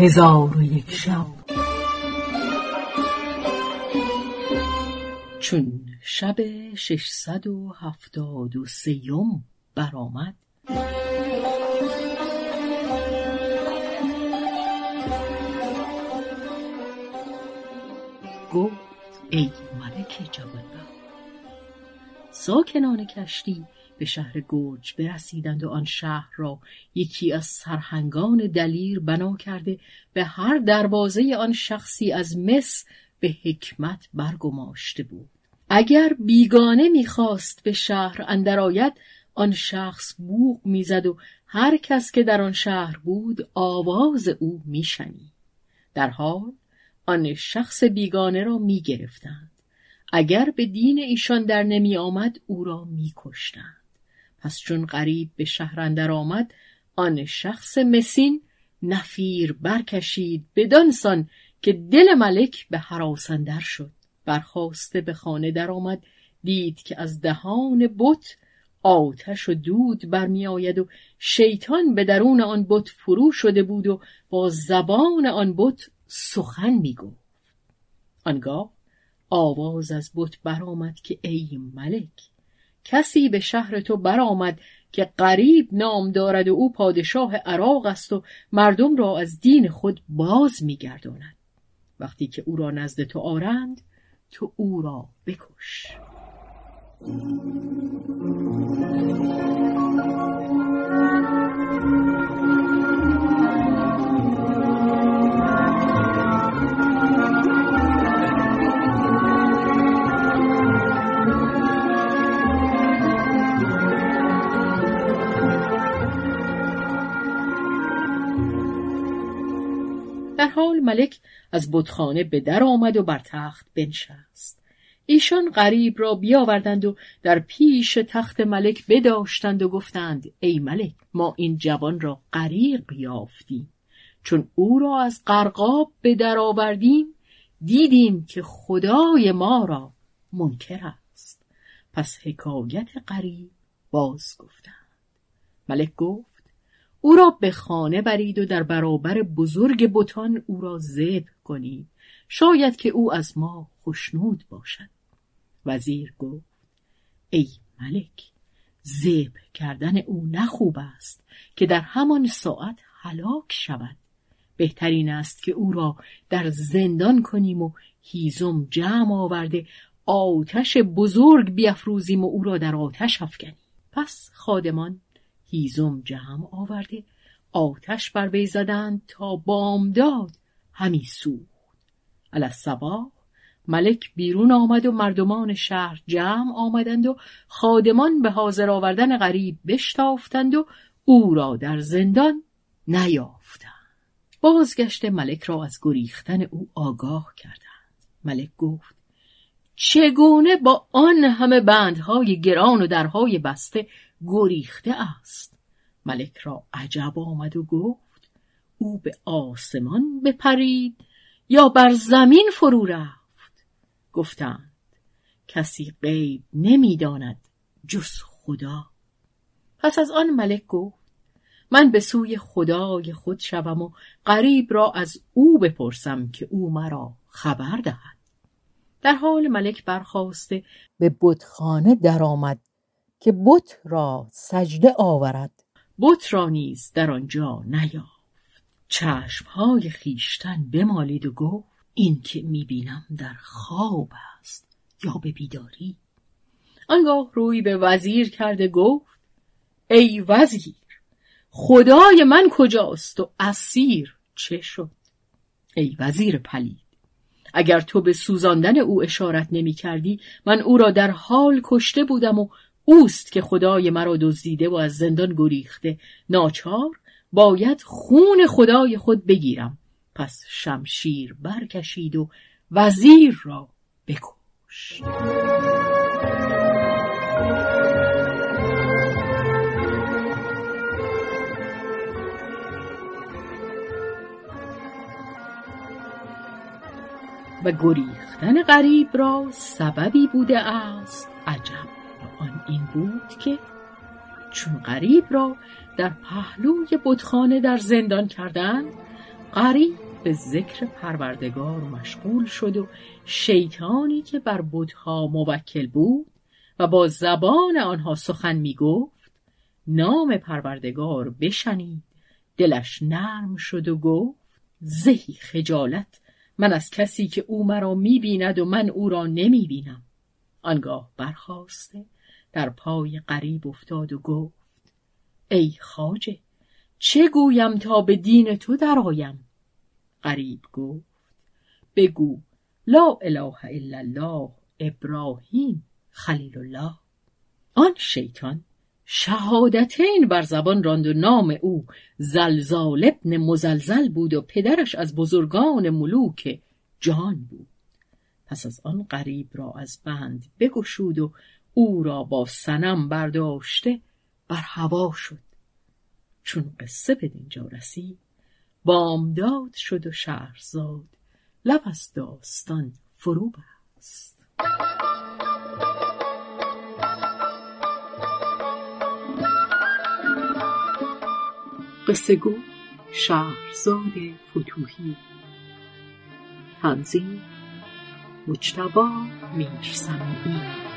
هزار و یک شب. چون شب ششصد و هفتاد و سیم برآمد گفت ای ملک جوانبخت ساکنان کشتی به شهر گرج برسیدند و آن شهر را یکی از سرهنگان دلیر بنا کرده به هر دروازه آن شخصی از مس به حکمت برگماشته بود. اگر بیگانه می‌خواست به شهر اندر آید آن شخص بوق می‌زد و هر کس که در آن شهر بود آواز او میشنید. در حال آن شخص بیگانه را می‌گرفتند. اگر به دین ایشان در نمی آمد او را میکشتند. پس چون غریب به شهر اندر آمد آن شخص مسین نفیر برکشید بدانسان که دل ملک به هراسندر شد. برخواسته به خانه درآمد دید که از دهان بت آتش و دود برمی آید و شیطان به درون آن بت فرو شده بود و با زبان آن بت سخن می گفت. آنگاه آواز از بت برآمد که ای ملک کسی به شهر تو برآمد که غریب نام دارد و او پادشاه عراق است و مردم را از دین خود باز میگرداند. وقتی که او را نزد تو آرند تو او را بکش. در حال ملک از بتخانه به در آمد و بر تخت بنشست. ایشان غریب را بیاوردند و در پیش تخت ملک بداشتند و گفتند ای ملک ما این جوان را غریق یافتیم. چون او را از قرقاب به در آوردیم دیدیم که خدای ما را منکر است. پس حکایت غریب باز گفتند. ملک گفت او را به خانه برید و در برابر بزرگ بتان او را ذبح کنید. شاید که او از ما خشنود باشد. وزیر گفت ای ملک ذبح کردن او نخوب است که در همان ساعت هلاک شود. بهترین است که او را در زندان کنیم و هیزم جمع آورده آتش بزرگ بیافروزیم و او را در آتش افکنیم. پس خادمان هیزم جمع آورده. آتش بر وی زدند تا بامداد همی سوخت. الصباح ملک بیرون آمد و مردمان شهر جمع آمدند و خادمان به حاضر آوردن غریب بشتافتند و او را در زندان نیافتند. بازگشت ملک را از گریختن او آگاه کردند. ملک گفت چگونه با آن همه بندهای گران و درهای بسته گریخته است. ملک را عجب آمد و گفت او به آسمان بپرید یا بر زمین فرو رفت. گفتند کسی غیب نمی‌داند جز خدا. پس از آن ملک گفت من به سوی خدای خود شوم و غریب را از او بپرسم که او مرا خبر دهد. در حال ملک برخواسته به بتخانه درآمد که بت را سجده آورد. بت را نیز در آنجا نیافت. چشمهای خیشتن بمالید و گفت این که می‌بینم در خواب است یا به بیداری؟ آنگاه روی به وزیر کرده گفت ای وزیر خدای من کجاست و اسیر چه شد؟ ای وزیر پلید اگر تو به سوزاندن او اشارت نمی کردی من او را در حال کشته بودم و اوست که خدای مرا دزدیده و از زندان گریخته. ناچار باید خون خدای خود بگیرم. پس شمشیر برکشید و وزیر را بکشت و گریختن غریب را سببی بوده است عجب. که چون غریب را در پهلوی بتخانه در زندان کردند قریب به ذکر پروردگار مشغول شد و شیطانی که بر بودها موکل بود و با زبان آنها سخن می گفت نام پروردگار بشنید. دلش نرم شد و گفت زهی خجالت من از کسی که او مرا می بیند و من او را نمی بینم آنگاه برخواسته در پای قریب افتاد و گفت ای خاجه چه گویم تا به دین تو درآیم؟ قریب گفت بگو لا اله الا الله ابراهیم خلیل الله. آن شیطان شهادتین بر زبان راند و نام او زلزال ابن مزلزل بود و پدرش از بزرگان ملوک جان بود. پس از آن غریب را از بند بگشود و او را با سنم برداشته بر هوا شد. چون قصه به دینجا رسید بامداد شد و شهرزاد لب از داستان فرو بست. قصه گو شهرزاد فتوهی تنظیم مجتبا میرسمی